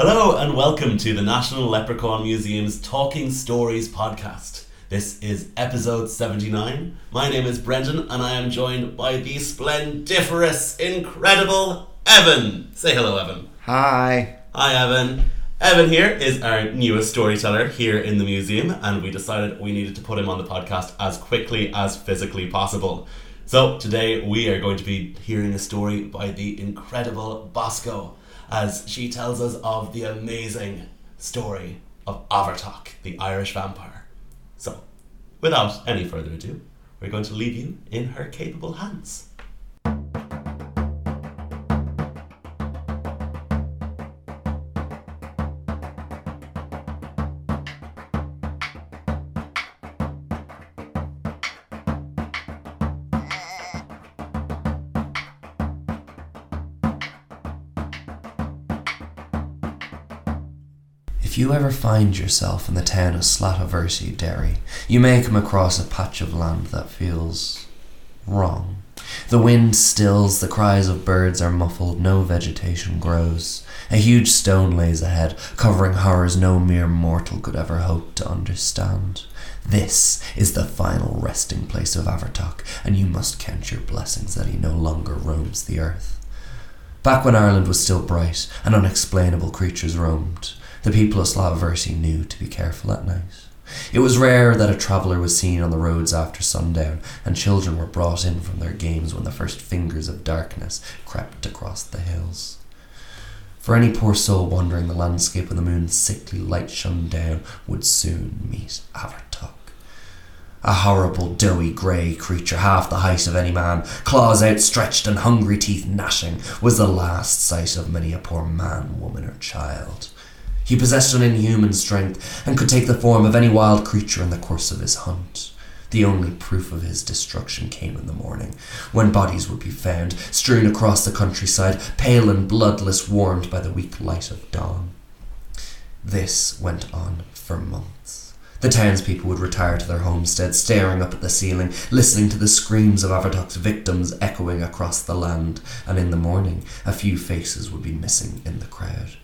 Hello and welcome to the National Leprechaun Museum's Talking Stories podcast. This is episode 79. My name is Brendan and I am joined by the splendiferous, incredible Evan. Say hello, Evan. Hi. Hi, Evan. Evan here is our newest storyteller here in the museum, and we decided we needed to put him on the podcast as quickly as physically possible. So today we are going to be hearing a story by the incredible Bosco as she tells us of the amazing story of Abhartach, the Irish vampire. So, without any further ado, we're going to leave you in her capable hands. If you ever find yourself in the town of Slaghtaverty, Derry, you may come across a patch of land that feels wrong. The wind stills, the cries of birds are muffled, no vegetation grows. A huge stone lays ahead, covering horrors no mere mortal could ever hope to understand. This is the final resting place of Abhartach, and you must count your blessings that he no longer roams the earth. Back when Ireland was still bright and unexplainable creatures roamed, the people of Slaghtaverty knew to be careful at night. It was rare that a traveller was seen on the roads after sundown, and children were brought in from their games when the first fingers of darkness crept across the hills. For any poor soul wandering the landscape when the moon's sickly light shone down would soon meet Abhartach. A horrible, doughy grey creature, half the height of any man, claws outstretched and hungry teeth gnashing, was the last sight of many a poor man, woman, or child. He possessed an inhuman strength and could take the form of any wild creature in the course of his hunt. The only proof of his destruction came in the morning, when bodies would be found strewn across the countryside, pale and bloodless, warmed by the weak light of dawn. This went on for months. The townspeople would retire to their homesteads, staring up at the ceiling, listening to the screams of Abhartach's victims echoing across the land, and in the morning a few faces would be missing in the crowd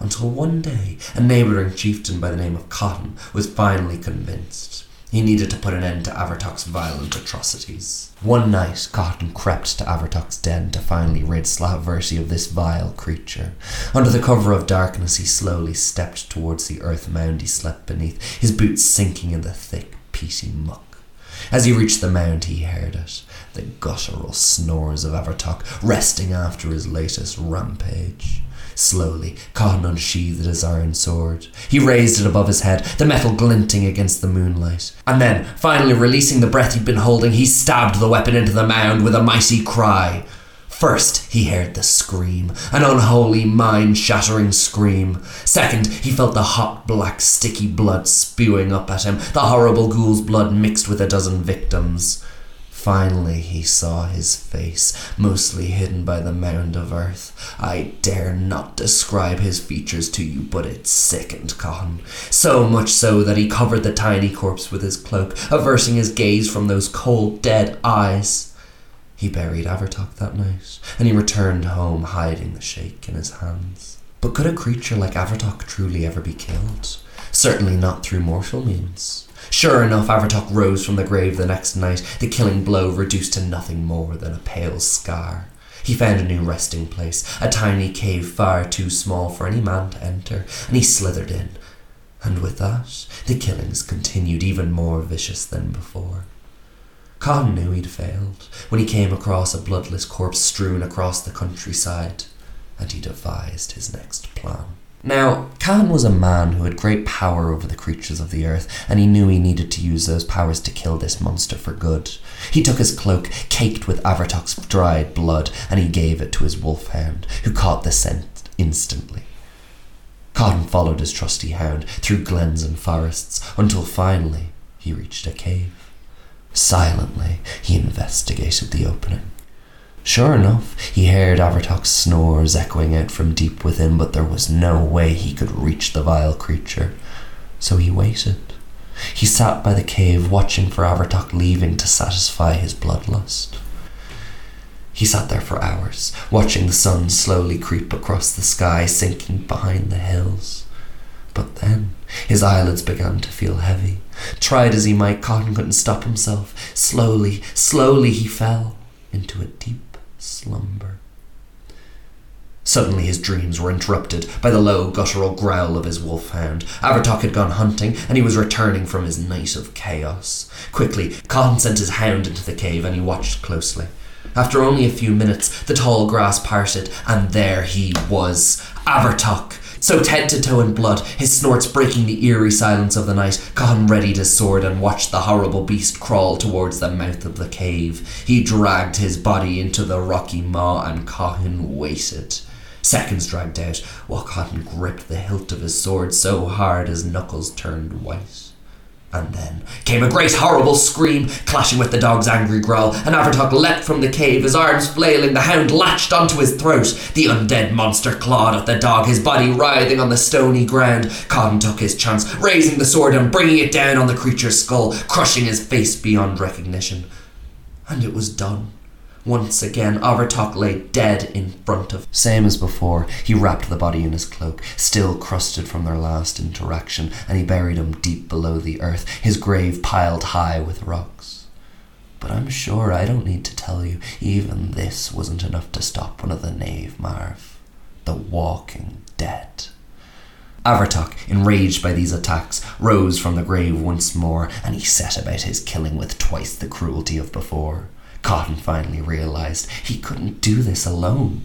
until one day a neighbouring chieftain by the name of Cotton was finally convinced. He needed to put an end to Abhartach's violent atrocities. One night, Cotton crept to Abhartach's den to finally rid Slaghtaverty of this vile creature. Under the cover of darkness, he slowly stepped towards the earth mound he slept beneath, his boots sinking in the thick, peaty muck. As he reached the mound, he heard it the guttural snores of Abhartach, resting after his latest rampage. Slowly, Cotton unsheathed his iron sword. He raised it above his head, the metal glinting against the moonlight. And then, finally releasing the breath he'd been holding, he stabbed the weapon into the mound with a mighty cry. First, he heard the scream, an unholy, mind shattering scream. Second, he felt the hot, black, sticky blood spewing up at him, the horrible ghoul's blood mixed with a dozen victims. Finally, he saw his face, mostly hidden by the mound of earth. I dare not describe his features to you, but it sickened Cotton. So much so that he covered the tiny corpse with his cloak, averting his gaze from those cold, dead eyes. He buried Abhartach that night, and he returned home, hiding the shake in his hands. But could a creature like Abhartach truly ever be killed? Certainly not through mortal means. Sure enough, Abhartach rose from the grave the next night, the killing blow reduced to nothing more than a pale scar. He found a new resting place, a tiny cave far too small for any man to enter, and he slithered in. And with that, the killings continued even more vicious than before. Cotton knew he'd failed when he came across a bloodless corpse strewn across the countryside, and he devised his next plan. Now, Khan was a man who had great power over the creatures of the earth, and he knew he needed to use those powers to kill this monster for good. He took his cloak, caked with Abhartach's dried blood, and he gave it to his wolfhound, who caught the scent instantly. Cotton followed his trusty hound through glens and forests until finally he reached a cave. Silently, he investigated the opening. Sure enough, he heard Abhartach's snores echoing out from deep within, but there was no way he could reach the vile creature. So he waited. He sat by the cave, watching for Abhartach leaving to satisfy his bloodlust. He sat there for hours, watching the sun slowly creep across the sky, sinking behind the hills. But then His eyelids began to feel heavy. Tried as he might, Cotton couldn't stop himself. Slowly, slowly he fell into a deep slumber. Suddenly his dreams were interrupted by the low guttural growl of his wolfhound. Abhartach had gone hunting, and he was returning from his night of chaos. Quickly, Cotton sent his hound into the cave, and he watched closely. After only a few minutes, the tall grass parted, and there he was, Abhartach, soaked head to toe in blood, his snorts breaking the eerie silence of the night. Cotton readied his sword and watched the horrible beast crawl towards the mouth of the cave. He dragged his body into the rocky maw, and Cotton waited. Seconds dragged out, while Cotton gripped the hilt of his sword so hard his knuckles turned white. And then came a great horrible scream, clashing with the dog's angry growl, and Abhartach leapt from the cave, his arms flailing, the hound latched onto his throat. The undead monster clawed at the dog, his body writhing on the stony ground. Cotton took his chance, raising the sword and bringing it down on the creature's skull, crushing his face beyond recognition. And it was done. Once again, Abhartach lay dead in front of. Same as before, he wrapped the body in his cloak, still crusted from their last interaction, and he buried him deep below the earth, his grave piled high with rocks. But I'm sure I don't need to tell you, even this wasn't enough to stop one of the neamh-mhairbh. The walking dead. Abhartach, enraged by these attacks, rose from the grave once more, and he set about his killing with twice the cruelty of before. Cotton finally realized he couldn't do this alone.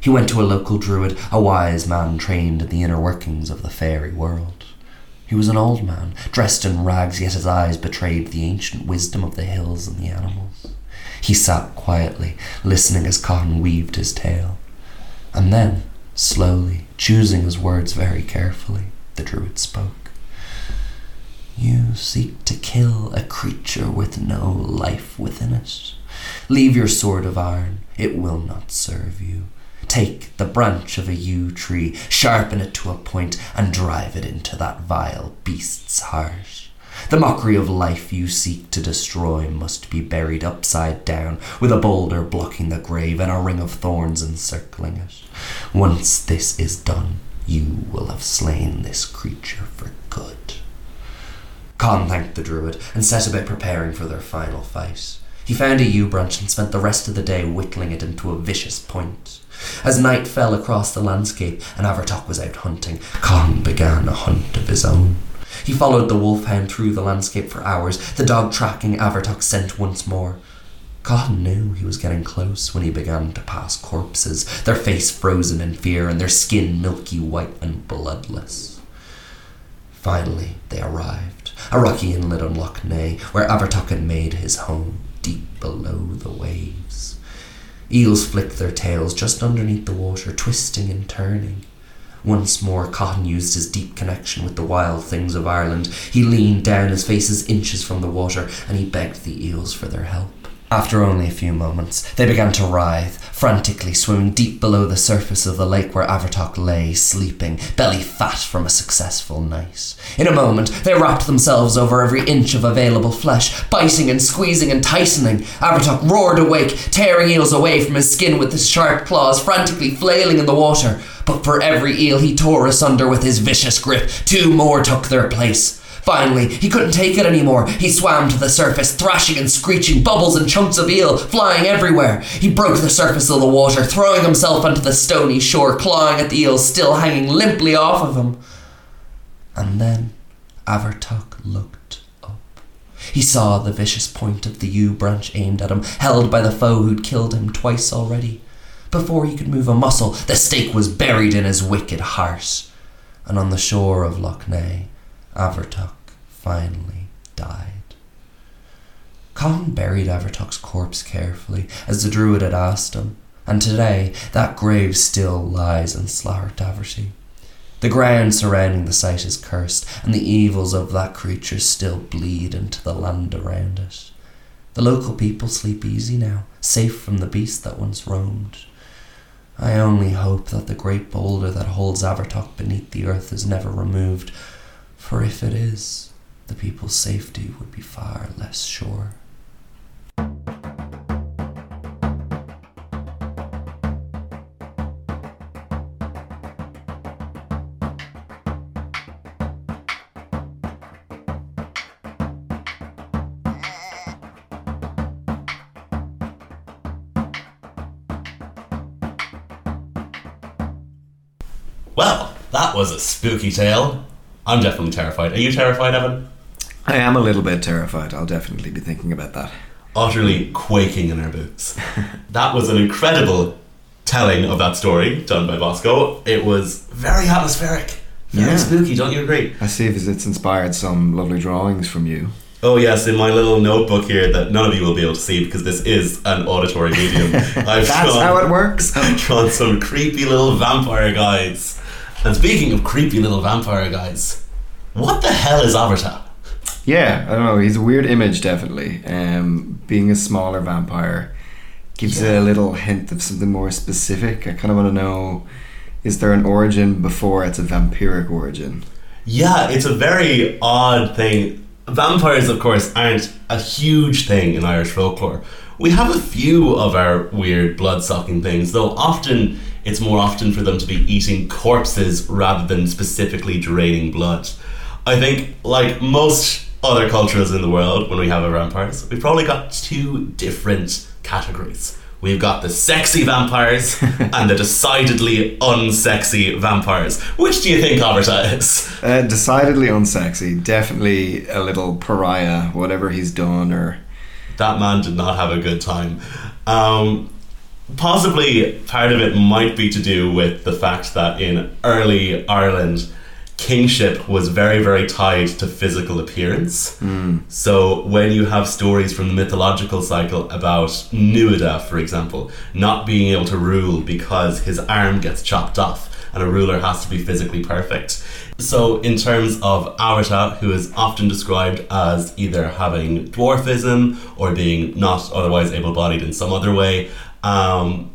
He went to a local druid, a wise man trained in the inner workings of the fairy world. He was an old man, dressed in rags, yet his eyes betrayed the ancient wisdom of the hills and the animals. He sat quietly, listening as Cotton weaved his tale. And then, slowly, choosing his words very carefully, the druid spoke. You seek to kill a with no life within it. Leave your sword of iron, it will not serve you. Take the branch of a yew tree, sharpen it to a point, and drive it into that vile beast's heart. The mockery of life you seek to destroy must be buried upside down, with a boulder blocking the grave and a ring of thorns encircling it. Once this is done, you will have slain this creature for good. Con thanked the druid and set about preparing for their final fight. He found a yew branch and spent the rest of the day whittling it into a vicious point. As night fell across the landscape and Abhartach was out hunting, Con began a hunt of his own. He followed the wolfhound through the landscape for hours, the dog tracking Abhartach's scent once more. Cotton knew he was getting close when he began to pass corpses, their face frozen in fear and their skin milky white and bloodless. Finally, they arrived, a rocky inlet on Lough Neagh, where Abhartach had made his home deep below the waves. Eels flicked their tails just underneath the water, twisting and turning. Once more, Cotton used his deep connection with the wild things of Ireland. He leaned down, his face inches from the water, and he begged the eels for their help. After only a few moments, they began to writhe, frantically swimming deep below the surface of the lake where Abhartach lay, sleeping, belly fat from a successful night. In a moment, they wrapped themselves over every inch of available flesh, biting and squeezing and tightening. Abhartach roared awake, tearing eels away from his skin with his sharp claws, frantically flailing in the water. But for every eel he tore asunder with his vicious grip, two more took their place. Finally, he couldn't take it anymore. He swam to the surface, thrashing and screeching, bubbles and chunks of eel flying everywhere. He broke the surface of the water, throwing himself onto the stony shore, clawing at the eels still hanging limply off of him. And then Abhartach looked up. He saw the vicious point of the yew branch aimed at him, held by the foe who'd killed him twice already. Before he could move a muscle, the stake was buried in his wicked heart. And on the shore of Lough Neagh, Abhartach finally died. Con buried Abhartach's corpse carefully, as the druid had asked him, and today that grave still lies in Slaghtaverty. The ground surrounding the site is cursed, and the evils of that creature still bleed into the land around it. The local people sleep easy now, safe from the beast that once roamed. I only hope that the great boulder that holds Abhartach beneath the earth is never removed, for if it is, the people's safety would be far less sure. Well, that was a spooky tale. I'm definitely terrified. Are you terrified, Evan? I am a little bit terrified. I'll definitely be thinking about that. Utterly quaking in our boots. that was an incredible telling of that story done by Bosco. It was very atmospheric, very Yeah. spooky. Don't you agree? I see if it's inspired some lovely drawings from you. Oh yes, in my little notebook here that none of you will be able to see because this is an auditory medium. I've That's drawn, how it works. I've drawn some creepy little vampire guys. And speaking of creepy little vampire guys, what the hell is Avatar? Yeah, I don't know. He's a weird image, definitely. Um, being a smaller vampire gives Yeah. a little hint of something more specific. I kind of want to know: is there an origin before it's a vampiric origin? Yeah, it's a very odd thing. Vampires, of course, aren't a huge thing in Irish folklore. We have a few of our weird blood sucking things, though often it's more often for them to be eating corpses rather than specifically draining blood. I think, like most other cultures in the world, when we have our vampires, we've probably got two different categories. We've got the sexy vampires and the decidedly unsexy vampires. Which do you think Aberta is? Uh, decidedly unsexy. Definitely a little pariah, whatever he's done, or that man did not have a good time. Um, possibly part of it might be to do with the fact that in early Ireland, kingship was very, very tied to physical appearance. So when you have stories from the mythological cycle about Nuada, for example, not being able to rule because his arm gets chopped off and a ruler has to be physically perfect. So, in terms of Avarta, who is often described as either having dwarfism or being not otherwise able bodied in some other way, um,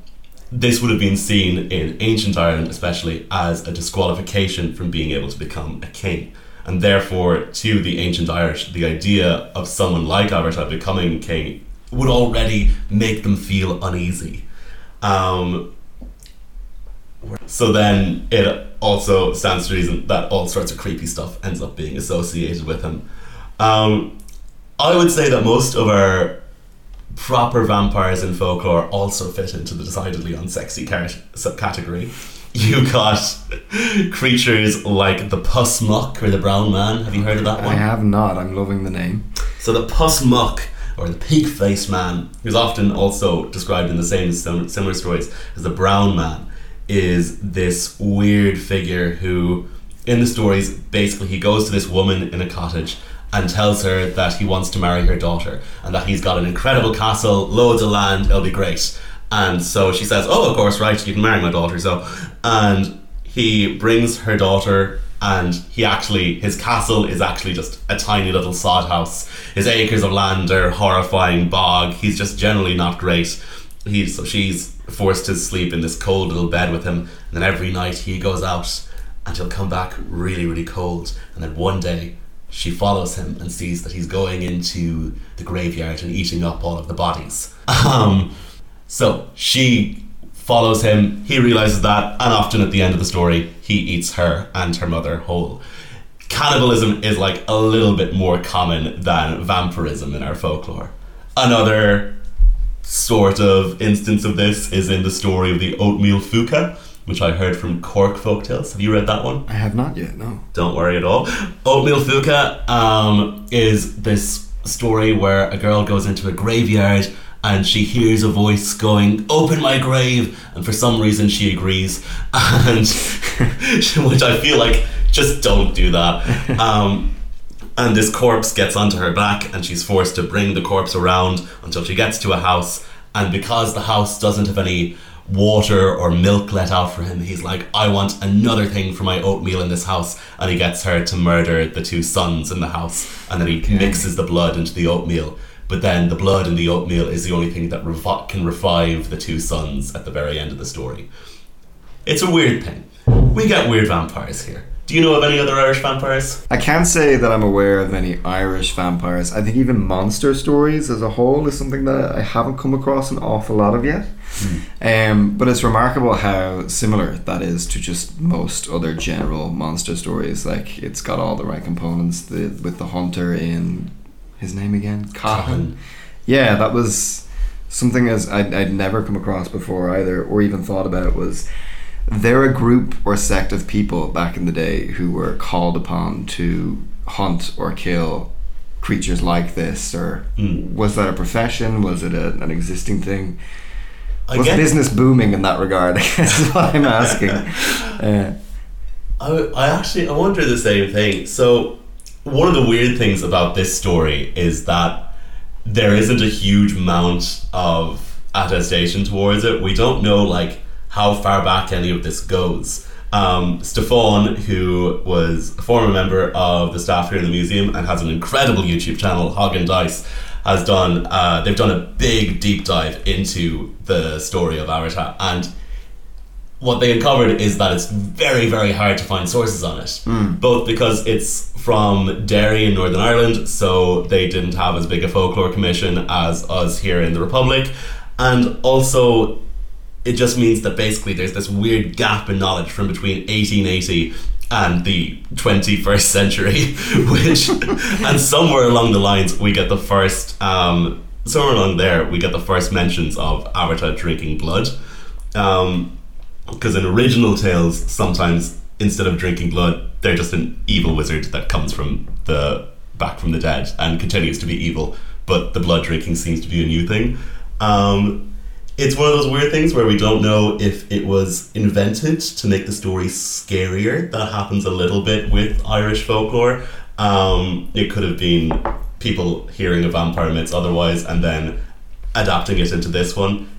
this would have been seen in ancient Ireland, especially, as a disqualification from being able to become a king. And therefore, to the ancient Irish, the idea of someone like Avarta becoming king would already make them feel uneasy. Um, so then it also stands to reason that all sorts of creepy stuff ends up being associated with him. Um, I would say that most of our proper vampires in folklore also fit into the decidedly unsexy car- subcategory. You got creatures like the pus muck or the brown man. Have you heard of that one? I have not. I'm loving the name. So the pus muck, or the pig faced man, who's often also described in the same similar stories as the brown man, is this weird figure who, in the stories, basically he goes to this woman in a cottage and tells her that he wants to marry her daughter and that he's got an incredible castle, loads of land, it'll be great. And so she says, "Oh, of course, right, you can marry my daughter." So, and he brings her daughter and he actually his castle is actually just a tiny little sod house his acres of land are horrifying bog he's just generally not great he so she's forced to sleep in this cold little bed with him and then every night he goes out and he'll come back really really cold and then one day she follows him and sees that he's going into the graveyard and eating up all of the bodies um, so she follows him, he realizes that, and often at the end of the story, he eats her and her mother whole. Cannibalism is like a little bit more common than vampirism in our folklore. Another sort of instance of this is in the story of the oatmeal fuka, which I heard from Cork Folktales. Have you read that one? I have not yet. No. Don't worry at all. Oatmeal Fuka um, is this story where a girl goes into a graveyard and she hears a voice going, Open my grave! And for some reason she agrees. And which I feel like, just don't do that. Um, and this corpse gets onto her back and she's forced to bring the corpse around until she gets to a house. And because the house doesn't have any water or milk let out for him, he's like, I want another thing for my oatmeal in this house. And he gets her to murder the two sons in the house. And then he mixes the blood into the oatmeal. But then the blood in the oatmeal is the only thing that revi- can revive the two sons at the very end of the story. It's a weird thing. We get weird vampires here. Do you know of any other Irish vampires? I can't say that I'm aware of any Irish vampires. I think even monster stories as a whole is something that I haven't come across an awful lot of yet. Um, but it's remarkable how similar that is to just most other general monster stories. Like it's got all the right components. The with the hunter in his name again, Cahan. Yeah, that was something as I'd, I'd never come across before either, or even thought about was they're a group or sect of people back in the day who were called upon to hunt or kill creatures like this, or Mm. was that a profession? Was it a, an existing thing? Was guess- business booming in that regard? I guess is what I'm asking. Uh, I, I actually I wonder the same thing. So one of the weird things about this story is that there isn't a huge amount of attestation towards it. We don't know like how far back any of this goes. Um, Stefan, who was a former member of the staff here in the museum and has an incredible YouTube channel, Hog and Dice, has done. Uh, they've done a big deep dive into the story of Avatar, and what they uncovered is that it's very, very hard to find sources on it. Both because it's from Derry in Northern Ireland, so they didn't have as big a folklore commission as us here in the Republic, and also it just means that basically there's this weird gap in knowledge from between 1880 and the 21st century, which, and somewhere along the lines, we get the first, um, somewhere along there, we get the first mentions of Avatar drinking blood. Um, because in original tales, sometimes instead of drinking blood, they're just an evil wizard that comes from the back from the dead and continues to be evil. But the blood drinking seems to be a new thing. Um, it's one of those weird things where we don't know if it was invented to make the story scarier. That happens a little bit with Irish folklore. Um, it could have been people hearing of vampire myths otherwise and then adapting it into this one.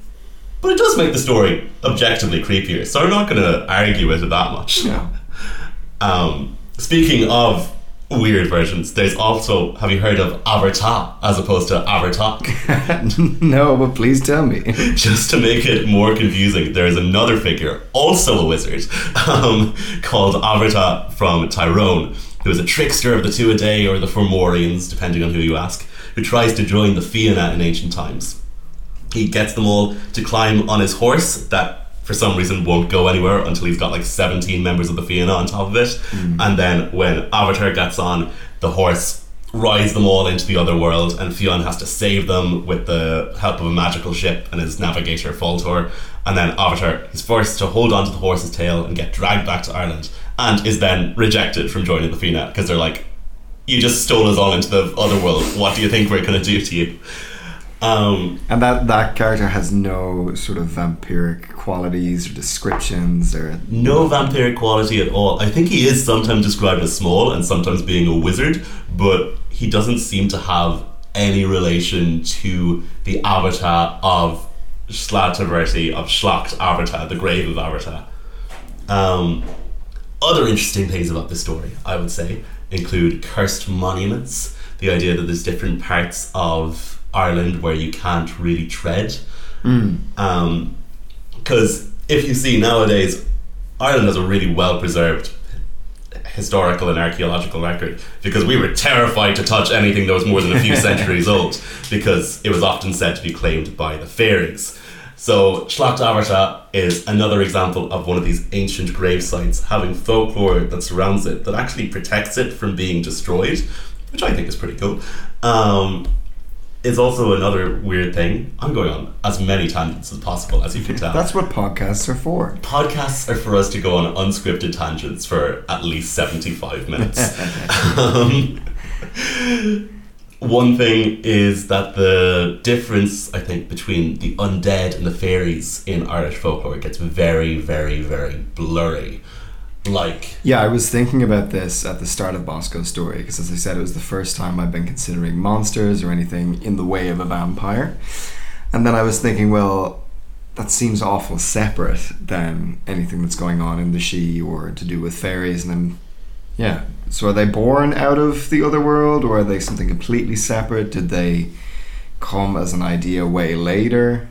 But it does make the story objectively creepier, so I'm not going to argue with it that much. yeah. Um, speaking of weird versions, there's also, have you heard of Abarta as opposed to Abhartach? no, but please tell me. Just to make it more confusing, there is another figure, also a wizard, um, called Abarta from Tyrone, who is a trickster of the Tuatha Dé or the Fomorians, depending on who you ask, who tries to join the Fianna in ancient times. He gets them all to climb on his horse that for some reason won't go anywhere until he's got like 17 members of the Fianna on top of it. Mm. And then when Avatar gets on, the horse rides them all into the other world and Fionn has to save them with the help of a magical ship and his navigator Faltor. And then Avatar is forced to hold on to the horse's tail and get dragged back to Ireland and is then rejected from joining the Fianna because they're like, you just stole us all into the other world. What do you think we're going to do to you? Um, And that that character has no sort of vampiric qualities or descriptions or no vampiric quality at all. I think he is sometimes described as small and sometimes being a wizard, but he doesn't seem to have any relation to the avatar of Slaghtaverty, of Schlacht Avatar, the grave of Avatar. Um, other interesting things about this story, I would say, include cursed monuments, the idea that there's different parts of Ireland where you can't really tread. Because if you see nowadays, Ireland has a really well preserved historical and archaeological record because we were terrified to touch anything that was more than a few centuries old because it was often said to be claimed by the fairies. So Schlacht Averta is another example of one of these ancient grave sites having folklore that surrounds it that actually protects it from being destroyed, which I think is pretty cool. Um, it's also another weird thing. I'm going on as many tangents as possible, as you can tell. that's what podcasts are for. Podcasts are for us to go on unscripted tangents for at least 75 minutes. um, one thing is that the difference, I think, between the undead and the fairies in Irish folklore gets very, very, very blurry. Like, Yeah, I was thinking about this at the start of Bosco's story because, as I said, it was the first time I've been considering monsters or anything in the way of a vampire. And then I was thinking, well, that seems awful separate than anything that's going on in the She or to do with fairies. And then, yeah. So are they born out of the other world or are they something completely separate? Did they come as an idea way later?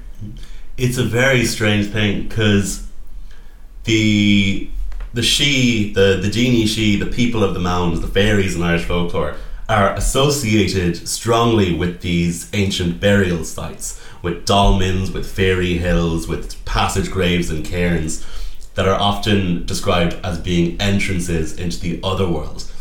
it's a very strange thing because the the she, the the daoine sídhe, the people of the mounds, the fairies in Irish folklore are associated strongly with these ancient burial sites, with dolmens, with fairy hills, with passage graves and cairns that are often described as being entrances into the other world.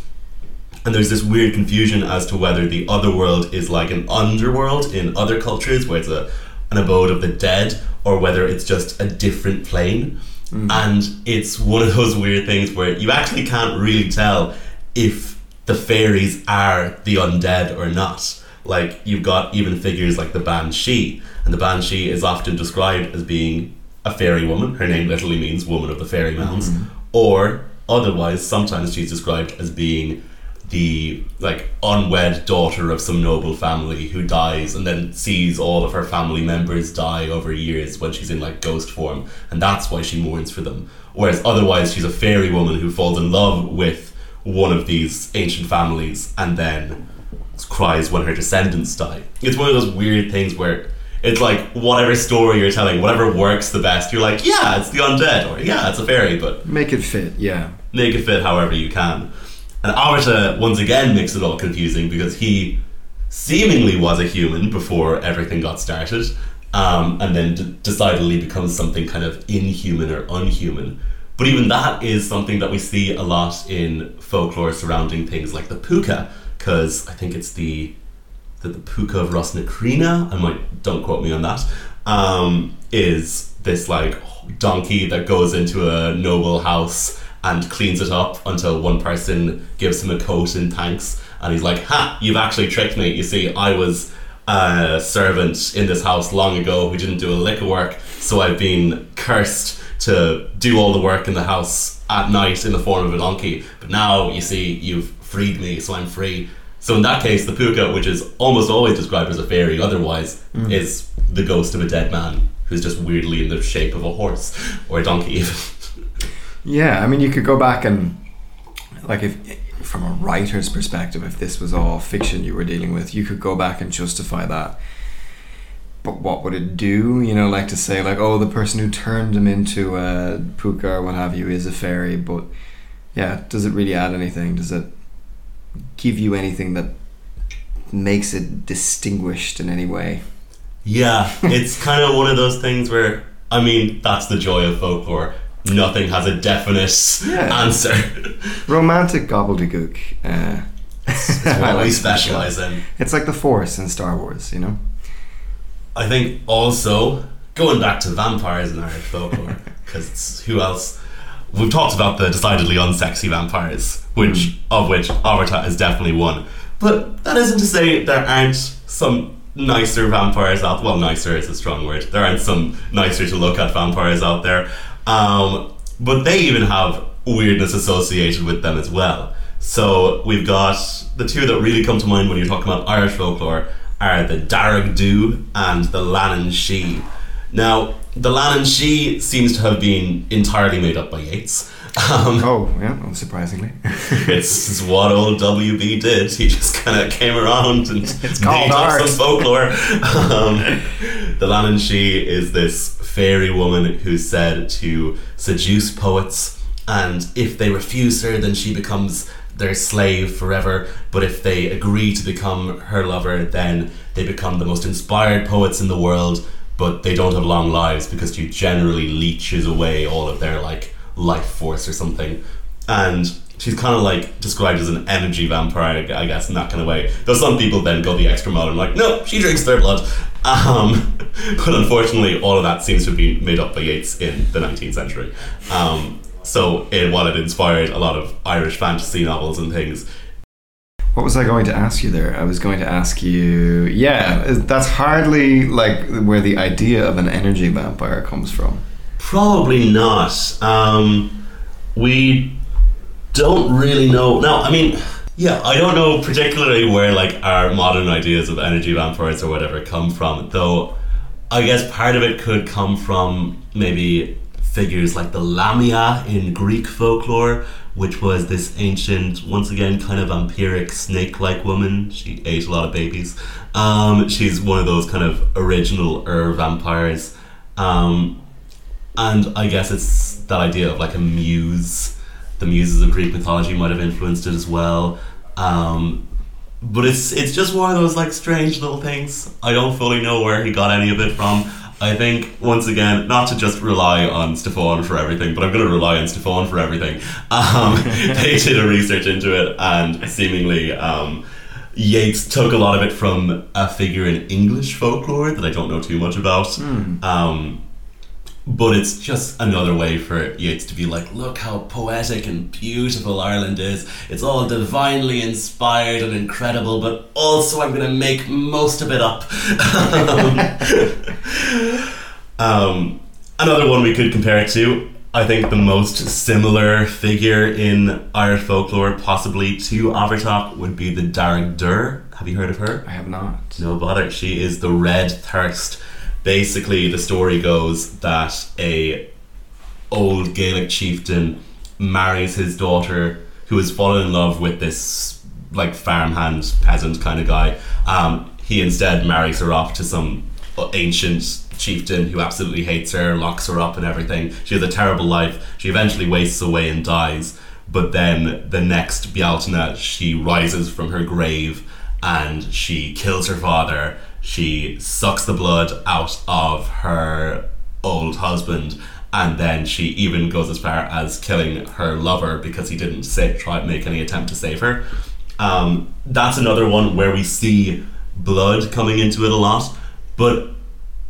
And there's this weird confusion as to whether the other world is like an underworld in other cultures where it's a, an abode of the dead or whether it's just a different plane. Mm. and it's one of those weird things where you actually can't really tell if the fairies are the undead or not. Like you've got even figures like the Banshee, and the Banshee is often described as being a fairy woman. Her name literally means woman of the fairy mounds, mm. or otherwise sometimes she's described as being the like unwed daughter of some noble family who dies and then sees all of her family members die over years when she's in like ghost form and that's why she mourns for them whereas otherwise she's a fairy woman who falls in love with one of these ancient families and then cries when her descendants die it's one of those weird things where it's like whatever story you're telling whatever works the best you're like yeah it's the undead or yeah it's a fairy but Make it fit, yeah. make it fit however you can. And Arata once again makes it all confusing because he seemingly was a human before everything got started, um, and then d- decidedly becomes something kind of inhuman or unhuman. But even that is something that we see a lot in folklore surrounding things like the puka, because I think it's the the, the puka of Rosnakrina, I might don't quote me on that, um, is this like donkey that goes into a noble house and cleans it up until one person gives him a coat in thanks, and he's like, "Ha! You've actually tricked me. You see, I was." A servant in this house long ago who didn't do a lick of work, so I've been cursed to do all the work in the house at night in the form of a donkey. But now, you see, you've freed me, so I'm free. So in that case, the puka, which is almost always described as a fairy, otherwise mm. is the ghost of a dead man who's just weirdly in the shape of a horse or a donkey. Even. Yeah, I mean, you could go back and, like, if from a writer's perspective, if this was all fiction you were dealing with, you could go back and justify that. But what would it do? You know, like to say, like, oh, the person who turned him into a puka or what have you is a fairy, but yeah, does it really add anything? Does it give you anything that makes it distinguished in any way? yeah, it's kind of one of those things where I mean that's the joy of folklore. Nothing has a definite Yeah. answer. Romantic gobbledygook. Uh, It's I what we specialize in. It's like the Force in Star Wars, you know? I think also going back to vampires in Irish folklore, because who else? We've talked about the decidedly unsexy vampires, which of which Arata is definitely one. But that isn't to say there aren't some nicer vampires out. Well, nicer is a strong word. There aren't some nicer to look at vampires out there. Um, but they even have weirdness associated with them as well. So we've got the two that really come to mind when you're talking about Irish folklore are the Dearg Due and the Leannán Sídhe. Now, the Leannán Sídhe seems to have been entirely made up by Yeats. Um, Oh, yeah, unsurprisingly. it's, it's what old WB did. He just kind of came around and It's made up some folklore. Um, the Leannán Sídhe is this fairy woman who's said to seduce poets, and if they refuse her, then she becomes their slave forever. But if they agree to become her lover, then they become the most inspired poets in the world. But they don't have long lives because she generally leeches away all of their like life force or something. And she's kind of like described as an energy vampire, I guess, in that kind of way. Though some people then go the extra mile and like, no, she drinks their blood. Um, but unfortunately, all of that seems to be made up by Yeats in the 19th century. Um, so, it, while it inspired a lot of Irish fantasy novels and things, What was I going to ask you there? I was going to ask you, yeah, that's hardly like where the idea of an energy vampire comes from. Probably not. Um, we don't really know. No, I mean, yeah, I don't know particularly where like our modern ideas of energy vampires or whatever come from. Though, I guess part of it could come from maybe figures like the Lamia in Greek folklore, which was this ancient, once again, kind of vampiric snake-like woman. She ate a lot of babies. Um, she's one of those kind of original Ur vampires. Um, and I guess it's that idea of like a muse. The muses of Greek mythology might have influenced it as well. Um, but it's it's just one of those like strange little things. I don't fully know where he got any of it from. I think once again, not to just rely on Stefan for everything, but I'm going to rely on Stefan for everything. Um, they did a research into it, and seemingly um, Yeats took a lot of it from a figure in English folklore that I don't know too much about. Um, but it's just another way for Yeats to be like, look how poetic and beautiful Ireland is. It's all divinely inspired and incredible, but also I'm going to make most of it up. um, another one we could compare it to, I think the most similar figure in Irish folklore, possibly to Abhartach, would be the Dearg Due. Have you heard of her? I have not. No bother. She is the Red Thirst. Basically, the story goes that a old Gaelic chieftain marries his daughter, who has fallen in love with this like farmhand peasant kind of guy. Um, he instead marries her off to some ancient chieftain who absolutely hates her, locks her up, and everything. She has a terrible life. She eventually wastes away and dies. But then the next Bealtaine, she rises from her grave and she kills her father. She sucks the blood out of her old husband. And then she even goes as far as killing her lover because he didn't say, try make any attempt to save her. Um, that's another one where we see blood coming into it a lot. But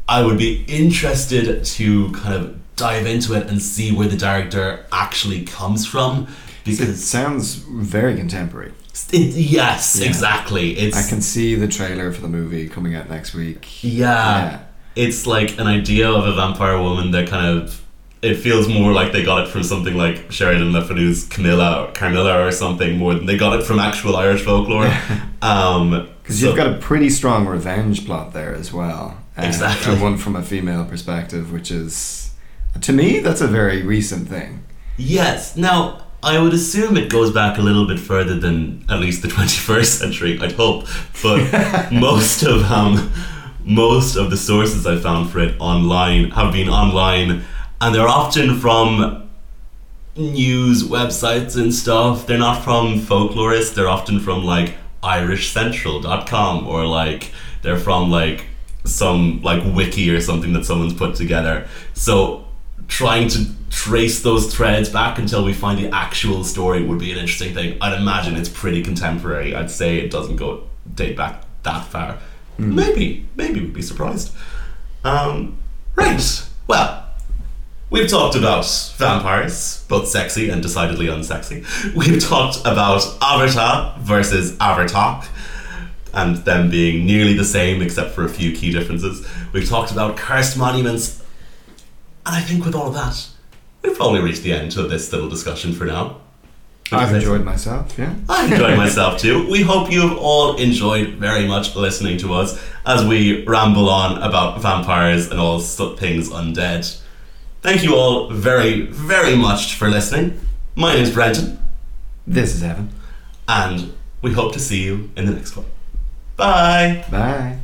I would be interested to kind of dive into it and see where the director actually comes from because It sounds very contemporary. It, yes, Yeah. exactly. It's I can see the trailer for the movie coming out next week. yeah, Yeah. it's like an idea of a vampire woman that kind of it feels more like they got it from something like Sheridan Le Fanu's Camilla or Carmilla or something more than they got it from actual Irish folklore. um, Because so- you've got a pretty strong revenge plot there as well. Exactly. And one from a female perspective, which is, to me, that's a very recent thing. Yes. Now, I would assume it goes back a little bit further than at least the 21st century, I'd hope. But most of um, most of the sources I found for it online have been online, and they're often from news websites and stuff. They're not from folklorists, they're often from like irishcentral.com or like they're from like some like wiki or something that someone's put together. So trying to trace those threads back until we find the actual story would be an interesting thing. I'd imagine it's pretty contemporary. I'd say it doesn't go date back that far. Maybe, maybe we'd be surprised. Um, right. Well, We've talked about vampires, both sexy and decidedly unsexy. We've talked about Avatar versus Abhartach, and them being nearly the same except for a few key differences. We've talked about cursed monuments, and I think with all of that, we've probably reached the end of this little discussion for now. I've enjoyed myself, yeah. I enjoyed myself too. We hope you have all enjoyed very much listening to us as we ramble on about vampires and all things undead. Thank you all very, very much for listening. My name is Brendan, This is Evan. and we hope to see you in the next one. Bye. Bye.